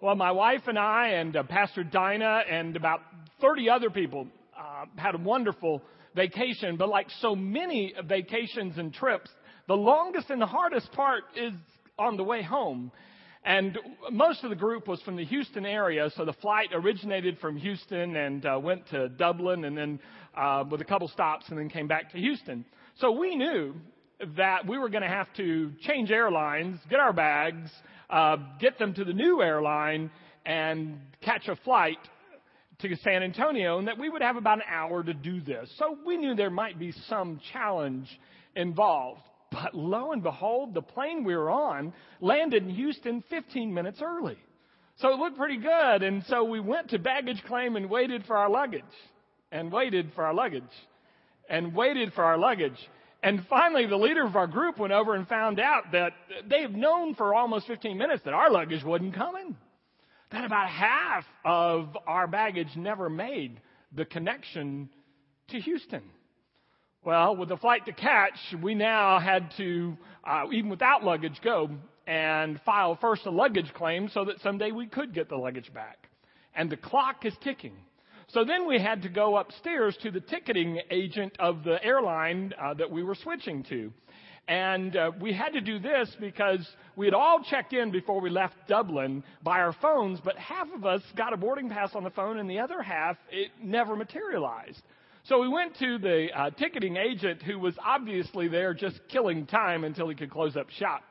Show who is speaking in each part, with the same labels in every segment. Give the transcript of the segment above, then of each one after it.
Speaker 1: Well, my wife and I and uh, Pastor Dinah and about 30 other people uh, had a wonderful vacation, but like so many vacations and trips, the longest and the hardest part is on the way home. And most of the group was from the Houston area, so the flight originated from Houston and uh, went to Dublin and then uh, with a couple stops and then came back to Houston. So we knew that we were going to have to change airlines, get our bags, uh, get them to the new airline and catch a flight to San Antonio, and that we would have about an hour to do this. So we knew there might be some challenge involved. But lo and behold, the plane we were on landed in Houston 15 minutes early. So it looked pretty good. And so we went to baggage claim and waited for our luggage and waited for our luggage and waited for our luggage. And finally, the leader of our group went over and found out that they've known for almost 15 minutes that our luggage wasn't coming. That about half of our baggage never made the connection to Houston. Well, with the flight to catch, we now had to, uh, even without luggage, go and file first a luggage claim so that someday we could get the luggage back. And the clock is ticking. So then we had to go upstairs to the ticketing agent of the airline uh, that we were switching to. And uh, we had to do this because we had all checked in before we left Dublin by our phones, but half of us got a boarding pass on the phone and the other half, it never materialized. So we went to the uh, ticketing agent who was obviously there just killing time until he could close up shop.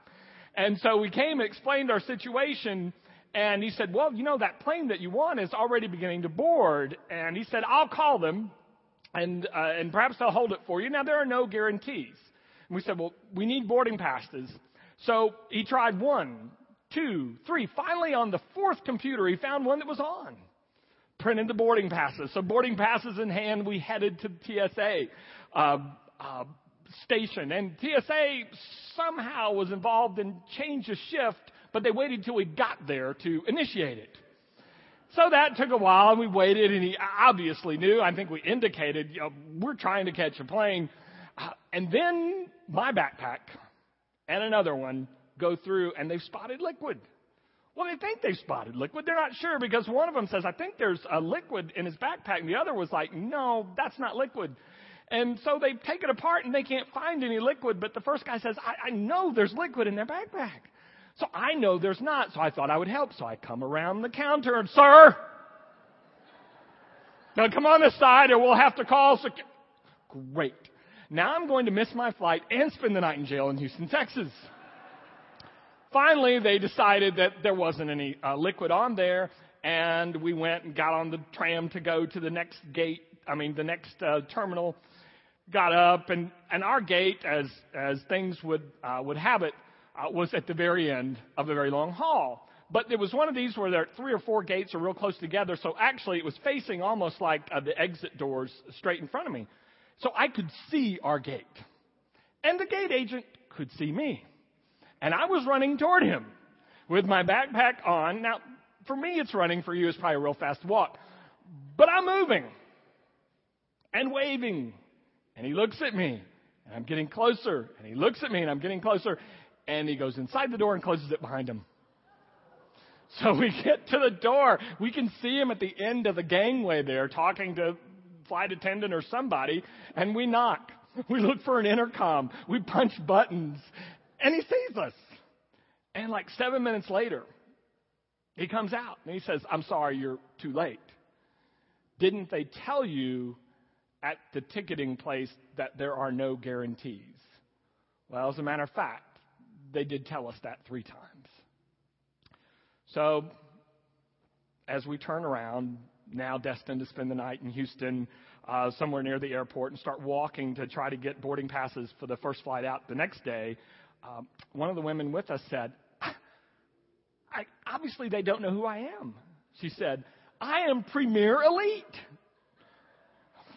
Speaker 1: And so we came and explained our situation and he said, well, you know, that plane that you want is already beginning to board. And he said, I'll call them and, uh, and perhaps they'll hold it for you. Now, there are no guarantees. And we said, well, we need boarding passes. So he tried one, two, three. Finally, on the fourth computer, he found one that was on. Printed the boarding passes. So boarding passes in hand, we headed to the TSA uh, uh, station. And TSA somehow was involved in change of shift but they waited until we got there to initiate it. So that took a while and we waited and he obviously knew. I think we indicated, you know, we're trying to catch a plane. Uh, and then my backpack and another one go through and they've spotted liquid. Well, they think they've spotted liquid. They're not sure because one of them says, I think there's a liquid in his backpack. And the other was like, no, that's not liquid. And so they take it apart and they can't find any liquid. But the first guy says, I, I know there's liquid in their backpack. So I know there's not, so I thought I would help. So I come around the counter and, sir, now come on this side or we'll have to call secu-. Great. Now I'm going to miss my flight and spend the night in jail in Houston, Texas. Finally, they decided that there wasn't any uh, liquid on there, and we went and got on the tram to go to the next gate. I mean, the next uh, terminal. Got up, and and our gate, as as things would uh, would have it, uh, was at the very end of a very long hall. But there was one of these where there are three or four gates are real close together, so actually it was facing almost like uh, the exit doors straight in front of me. So I could see our gate. And the gate agent could see me. And I was running toward him with my backpack on. Now, for me, it's running. For you, it's probably a real fast walk. But I'm moving and waving. And he looks at me. And I'm getting closer. And he looks at me and I'm getting closer and he goes inside the door and closes it behind him. So we get to the door. We can see him at the end of the gangway there talking to flight attendant or somebody, and we knock. We look for an intercom. We punch buttons, and he sees us. And like seven minutes later, he comes out and he says, I'm sorry, you're too late. Didn't they tell you at the ticketing place that there are no guarantees? Well, as a matter of fact, they did tell us that three times. So, as we turn around, now destined to spend the night in Houston, uh, somewhere near the airport, and start walking to try to get boarding passes for the first flight out the next day, uh, one of the women with us said, I, obviously they don't know who I am. She said, I am Premier Elite.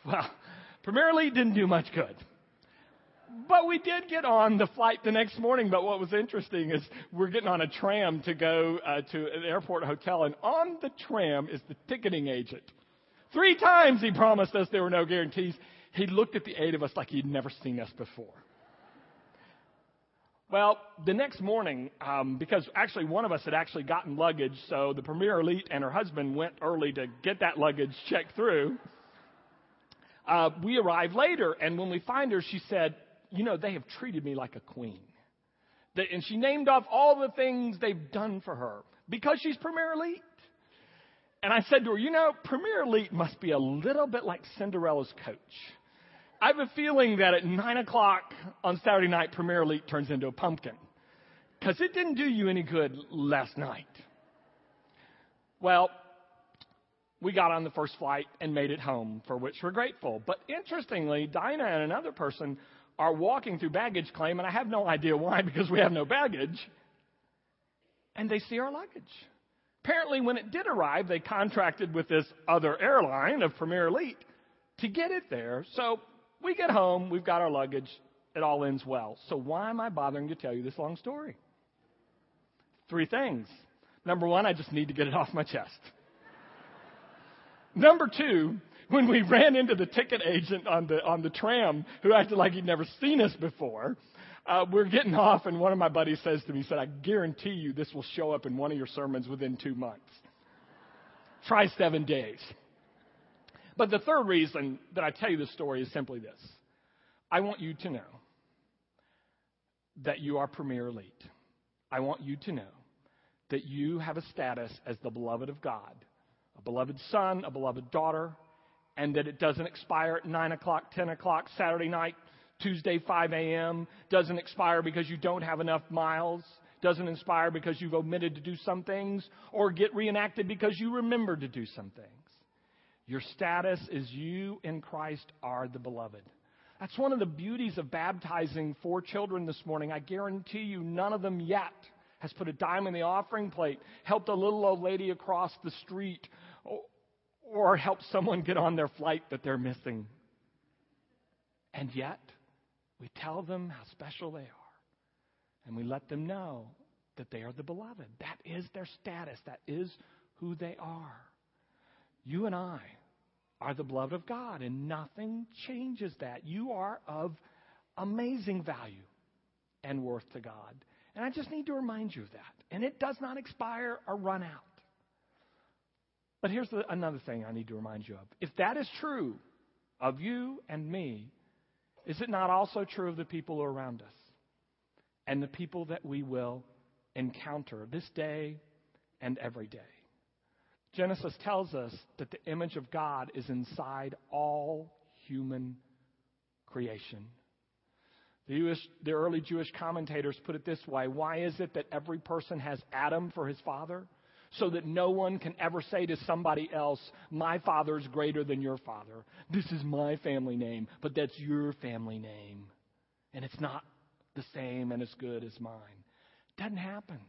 Speaker 1: Well, Premier Elite didn't do much good. But we did get on the flight the next morning. But what was interesting is we're getting on a tram to go uh, to an airport hotel, and on the tram is the ticketing agent. Three times he promised us there were no guarantees. He looked at the eight of us like he'd never seen us before. Well, the next morning, um, because actually one of us had actually gotten luggage, so the Premier Elite and her husband went early to get that luggage checked through. Uh, we arrived later, and when we find her, she said, You know, they have treated me like a queen. And she named off all the things they've done for her because she's Premier Elite. And I said to her, You know, Premier Elite must be a little bit like Cinderella's coach. I have a feeling that at 9 o'clock on Saturday night, Premier Elite turns into a pumpkin. Because it didn't do you any good last night. Well, we got on the first flight and made it home, for which we're grateful. But interestingly, Dinah and another person are walking through baggage claim, and I have no idea why because we have no baggage. And they see our luggage. Apparently, when it did arrive, they contracted with this other airline of Premier Elite to get it there. So we get home, we've got our luggage, it all ends well. So why am I bothering to tell you this long story? Three things. Number one, I just need to get it off my chest. Number two, when we ran into the ticket agent on the on the tram who acted like he'd never seen us before, uh, we're getting off, and one of my buddies says to me, he said, "I guarantee you this will show up in one of your sermons within two months. Try seven days." But the third reason that I tell you this story is simply this I want you to know that you are Premier Elite. I want you to know that you have a status as the beloved of God, a beloved son, a beloved daughter, and that it doesn't expire at 9 o'clock, 10 o'clock, Saturday night, Tuesday, 5 a.m., doesn't expire because you don't have enough miles, doesn't expire because you've omitted to do some things, or get reenacted because you remember to do some things. Your status is you in Christ are the beloved. That's one of the beauties of baptizing four children this morning. I guarantee you, none of them yet has put a dime in the offering plate, helped a little old lady across the street, or help someone get on their flight that they're missing. And yet, we tell them how special they are. And we let them know that they are the beloved. That is their status, that is who they are. You and I are the beloved of God, and nothing changes that. You are of amazing value and worth to God. And I just need to remind you of that. And it does not expire or run out. But here's the, another thing I need to remind you of. If that is true of you and me, is it not also true of the people around us and the people that we will encounter this day and every day? Genesis tells us that the image of God is inside all human creation. The, Jewish, the early Jewish commentators put it this way Why is it that every person has Adam for his father? So that no one can ever say to somebody else, My father is greater than your father. This is my family name, but that's your family name. And it's not the same and as good as mine. Doesn't happen.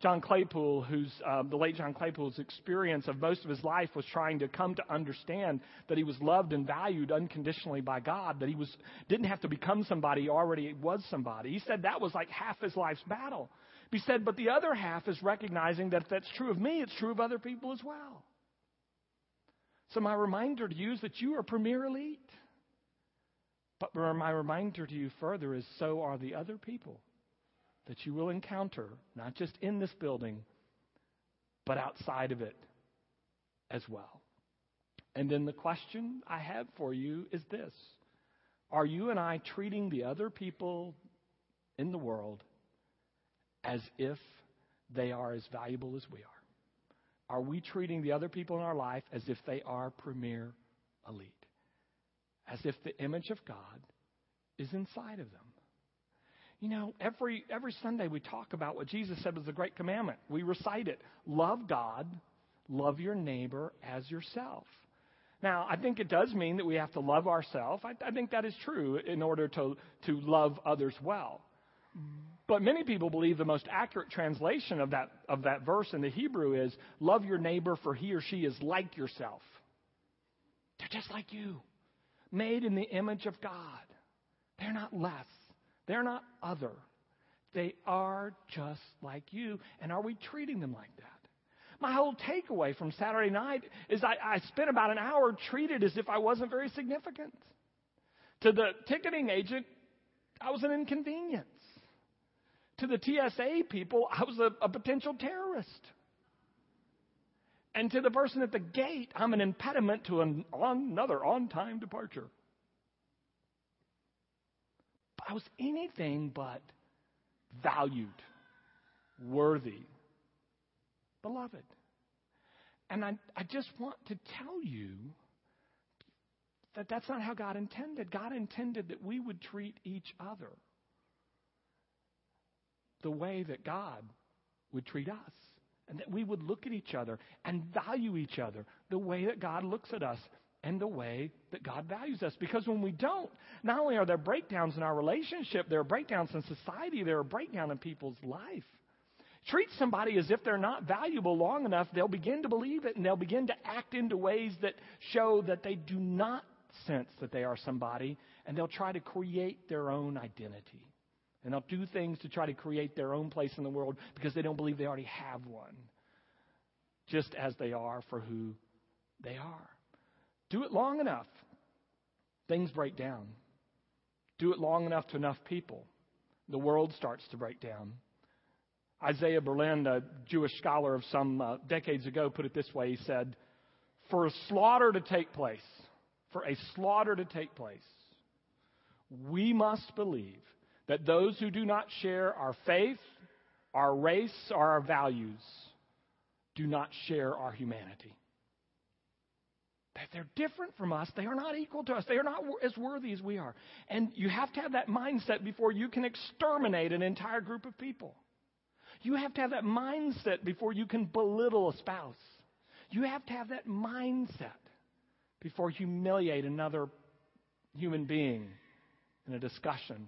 Speaker 1: John Claypool, who's uh, the late John Claypool's experience of most of his life was trying to come to understand that he was loved and valued unconditionally by God, that he was didn't have to become somebody, he already was somebody. He said that was like half his life's battle. He said, but the other half is recognizing that if that's true of me, it's true of other people as well. So my reminder to you is that you are premier elite. But my reminder to you further is so are the other people that you will encounter, not just in this building, but outside of it as well. And then the question I have for you is this Are you and I treating the other people in the world as if they are as valuable as we are? Are we treating the other people in our life as if they are premier elite? As if the image of God is inside of them? You know, every every Sunday we talk about what Jesus said was the great commandment. We recite it. Love God, love your neighbor as yourself. Now, I think it does mean that we have to love ourselves. I, I think that is true in order to, to love others well. But many people believe the most accurate translation of that, of that verse in the Hebrew is love your neighbor for he or she is like yourself. They're just like you, made in the image of God. They're not less. They're not other. They are just like you. And are we treating them like that? My whole takeaway from Saturday night is I, I spent about an hour treated as if I wasn't very significant. To the ticketing agent, I was an inconvenience. To the TSA people, I was a, a potential terrorist. And to the person at the gate, I'm an impediment to an another on time departure. I was anything but valued, worthy, beloved. And I, I just want to tell you that that's not how God intended. God intended that we would treat each other the way that God would treat us. And that we would look at each other and value each other the way that God looks at us and the way that God values us. Because when we don't, not only are there breakdowns in our relationship, there are breakdowns in society, there are breakdowns in people's life. Treat somebody as if they're not valuable long enough, they'll begin to believe it and they'll begin to act into ways that show that they do not sense that they are somebody, and they'll try to create their own identity. And they'll do things to try to create their own place in the world because they don't believe they already have one, just as they are for who they are. Do it long enough, things break down. Do it long enough to enough people, the world starts to break down. Isaiah Berlin, a Jewish scholar of some uh, decades ago, put it this way. He said, For a slaughter to take place, for a slaughter to take place, we must believe that those who do not share our faith, our race, or our values do not share our humanity. That they're different from us. They are not equal to us. They are not as worthy as we are. And you have to have that mindset before you can exterminate an entire group of people. You have to have that mindset before you can belittle a spouse. You have to have that mindset before you humiliate another human being in a discussion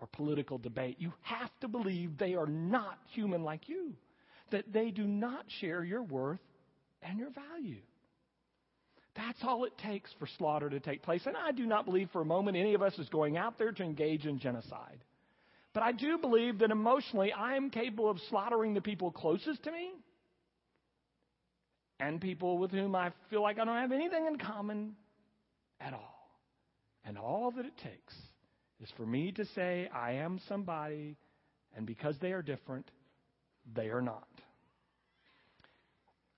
Speaker 1: or political debate. You have to believe they are not human like you, that they do not share your worth and your value. That's all it takes for slaughter to take place. And I do not believe for a moment any of us is going out there to engage in genocide. But I do believe that emotionally I am capable of slaughtering the people closest to me and people with whom I feel like I don't have anything in common at all. And all that it takes is for me to say, I am somebody, and because they are different, they are not.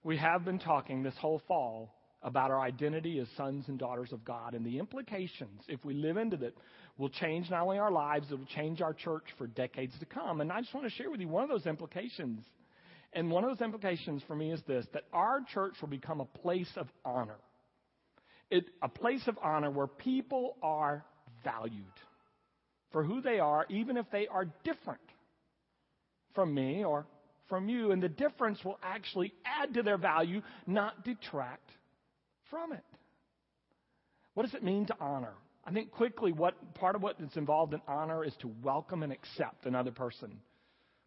Speaker 1: We have been talking this whole fall about our identity as sons and daughters of God and the implications, if we live into that, will change not only our lives, it will change our church for decades to come. And I just want to share with you one of those implications. And one of those implications for me is this that our church will become a place of honor. It, a place of honor where people are valued for who they are, even if they are different from me or from you. And the difference will actually add to their value, not detract from it. What does it mean to honor? I think quickly what part of what is involved in honor is to welcome and accept another person.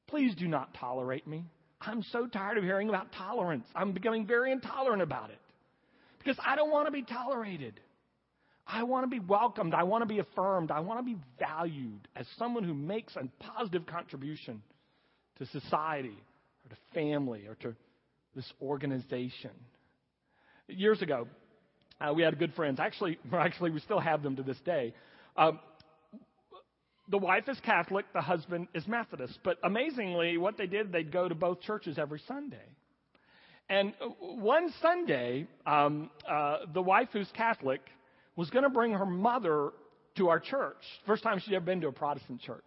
Speaker 1: Please do not tolerate me. I'm so tired of hearing about tolerance. I'm becoming very intolerant about it. Because I don't want to be tolerated. I want to be welcomed. I want to be affirmed. I want to be valued as someone who makes a positive contribution to society or to family or to this organization. Years ago, uh, we had good friends. Actually, actually, we still have them to this day. Um, the wife is Catholic, the husband is Methodist. But amazingly, what they did, they'd go to both churches every Sunday. And uh, one Sunday, um, uh, the wife who's Catholic was going to bring her mother to our church. First time she'd ever been to a Protestant church.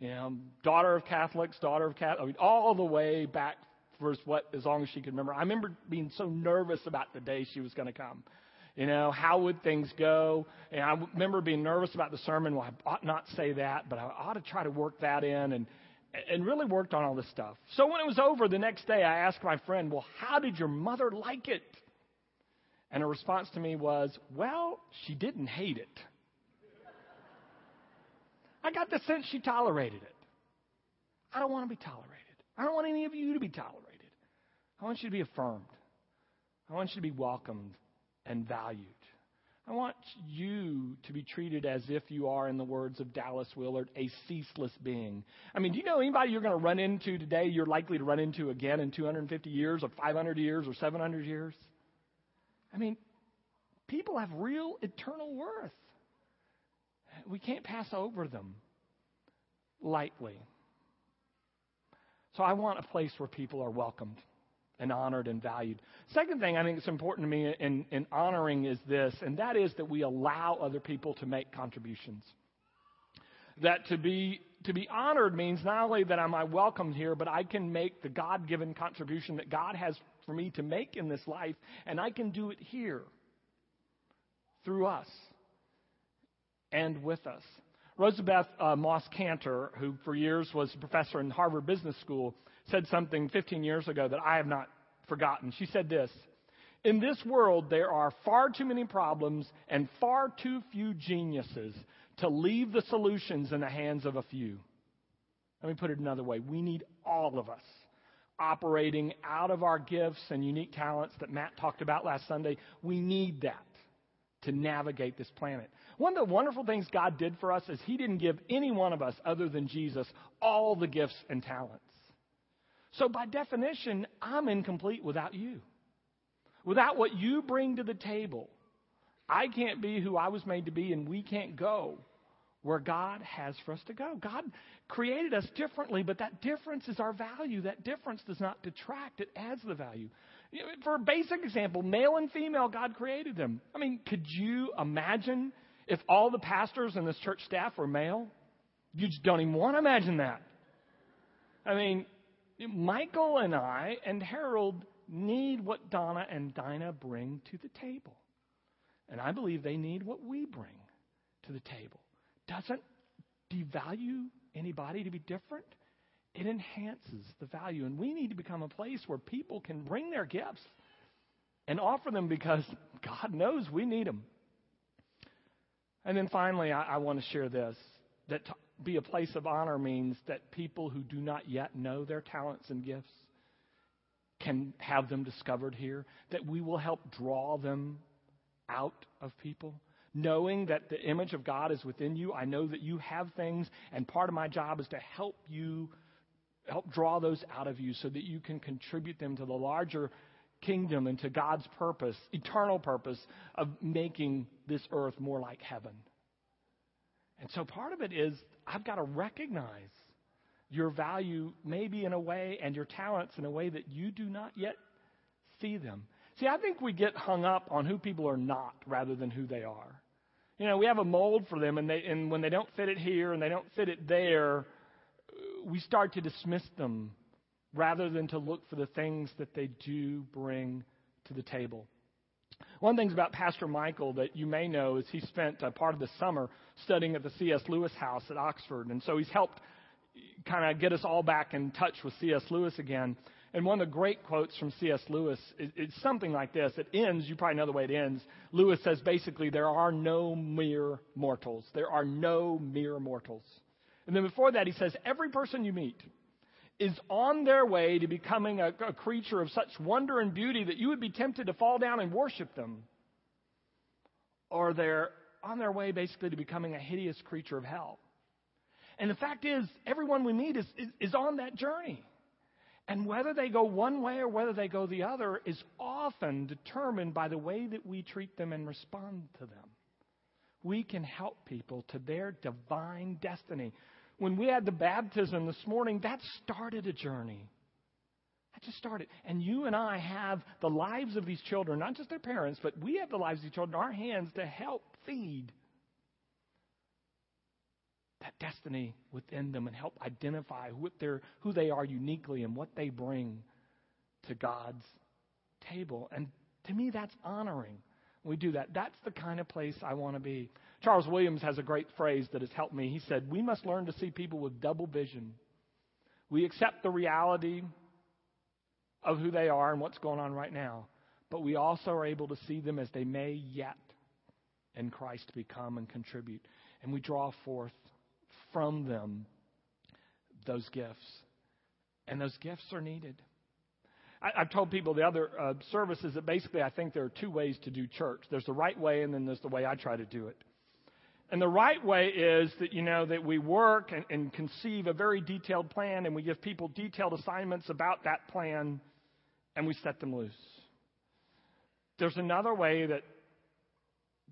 Speaker 1: You know, daughter of Catholics, daughter of Catholics, I mean, all the way back for what as long as she could remember. I remember being so nervous about the day she was going to come. You know, how would things go? And I remember being nervous about the sermon. Well, I ought not say that, but I ought to try to work that in and and really worked on all this stuff. So when it was over the next day, I asked my friend, "Well, how did your mother like it?" And her response to me was, Well, she didn't hate it. I got the sense she tolerated it. I don't want to be tolerated. I don't want any of you to be tolerated. I want you to be affirmed. I want you to be welcomed and valued. I want you to be treated as if you are, in the words of Dallas Willard, a ceaseless being. I mean, do you know anybody you're going to run into today you're likely to run into again in 250 years or 500 years or 700 years? I mean, people have real eternal worth. We can't pass over them lightly. So I want a place where people are welcomed and honored and valued. Second thing I think is important to me in, in honoring is this, and that is that we allow other people to make contributions. That to be to be honored means not only that am I welcomed here, but I can make the God given contribution that God has for me to make in this life, and I can do it here through us and with us. Rosabeth uh, Moss Kanter, who for years was a professor in Harvard Business School, said something 15 years ago that I have not forgotten. She said this In this world, there are far too many problems and far too few geniuses to leave the solutions in the hands of a few. Let me put it another way we need all of us operating out of our gifts and unique talents that Matt talked about last Sunday. We need that to navigate this planet. One of the wonderful things God did for us is He didn't give any one of us, other than Jesus, all the gifts and talents. So, by definition, I'm incomplete without you. Without what you bring to the table, I can't be who I was made to be, and we can't go where God has for us to go. God created us differently, but that difference is our value. That difference does not detract, it adds the value. For a basic example, male and female, God created them. I mean, could you imagine if all the pastors and this church staff were male? You just don't even want to imagine that. I mean, Michael and I and Harold need what Donna and Dinah bring to the table. And I believe they need what we bring to the table. Doesn't devalue anybody to be different. It enhances the value. And we need to become a place where people can bring their gifts and offer them because God knows we need them. And then finally, I, I want to share this that to be a place of honor means that people who do not yet know their talents and gifts can have them discovered here, that we will help draw them out of people. Knowing that the image of God is within you, I know that you have things, and part of my job is to help you, help draw those out of you so that you can contribute them to the larger kingdom and to God's purpose, eternal purpose of making this earth more like heaven. And so part of it is I've got to recognize your value maybe in a way and your talents in a way that you do not yet see them. See, I think we get hung up on who people are not rather than who they are. You know, we have a mold for them, and, they, and when they don't fit it here and they don't fit it there, we start to dismiss them rather than to look for the things that they do bring to the table. One things about Pastor Michael that you may know is he spent a part of the summer studying at the C.S. Lewis House at Oxford, and so he's helped kind of get us all back in touch with C.S. Lewis again. And one of the great quotes from C.S. Lewis is, is something like this. It ends, you probably know the way it ends. Lewis says basically, there are no mere mortals. There are no mere mortals. And then before that, he says, every person you meet is on their way to becoming a, a creature of such wonder and beauty that you would be tempted to fall down and worship them. Or they're on their way basically to becoming a hideous creature of hell. And the fact is, everyone we meet is, is, is on that journey. And whether they go one way or whether they go the other is often determined by the way that we treat them and respond to them. We can help people to their divine destiny. When we had the baptism this morning, that started a journey. That just started. And you and I have the lives of these children, not just their parents, but we have the lives of these children in our hands to help feed that destiny within them and help identify who, who they are uniquely and what they bring to God's table. And to me, that's honoring. We do that. That's the kind of place I want to be. Charles Williams has a great phrase that has helped me. He said, We must learn to see people with double vision. We accept the reality of who they are and what's going on right now, but we also are able to see them as they may yet in Christ become and contribute. And we draw forth from them those gifts. And those gifts are needed. I, have told people the other uh, services that basically I think there are two ways to do church. There's the right way, and then there's the way I try to do it. And the right way is that you know that we work and, and conceive a very detailed plan, and we give people detailed assignments about that plan, and we set them loose. There's another way that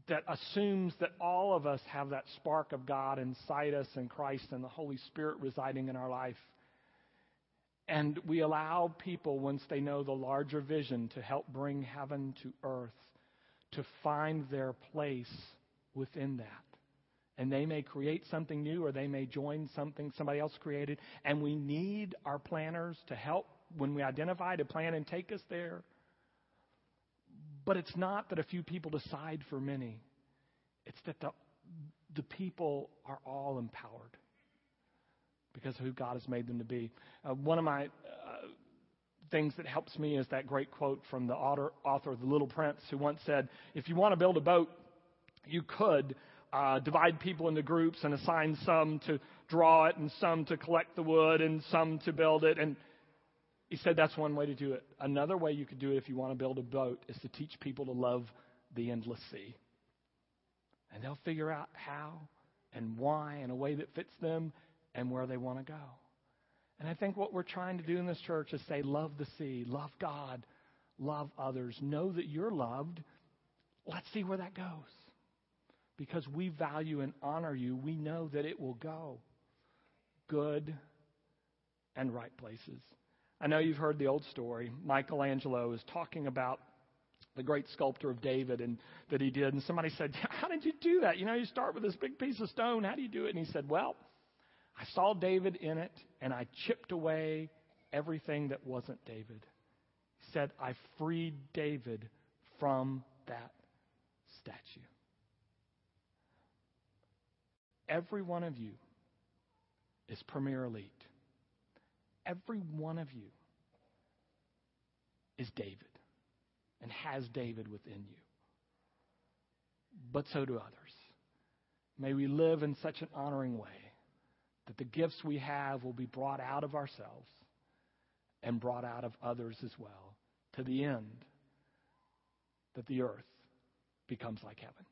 Speaker 1: that assumes that all of us have that spark of God inside us and Christ and the Holy Spirit residing in our life. And we allow people, once they know the larger vision, to help bring heaven to earth, to find their place within that. And they may create something new or they may join something somebody else created. And we need our planners to help when we identify to plan and take us there. But it's not that a few people decide for many, it's that the, the people are all empowered because of who God has made them to be. Uh, one of my uh, things that helps me is that great quote from the author, author of The Little Prince, who once said, If you want to build a boat, you could uh, divide people into groups and assign some to draw it and some to collect the wood and some to build it. And he said that's one way to do it. Another way you could do it if you want to build a boat is to teach people to love the endless sea. And they'll figure out how and why in a way that fits them and where they want to go. And I think what we're trying to do in this church is say, love the sea, love God, love others. Know that you're loved. Let's see where that goes. Because we value and honor you, we know that it will go good and right places. I know you've heard the old story. Michelangelo is talking about the great sculptor of David and that he did. And somebody said, How did you do that? You know, you start with this big piece of stone. How do you do it? And he said, Well, I saw David in it, and I chipped away everything that wasn't David. He said, I freed David from that statue. Every one of you is Premier Elite. Every one of you is David and has David within you. But so do others. May we live in such an honoring way that the gifts we have will be brought out of ourselves and brought out of others as well, to the end that the earth becomes like heaven.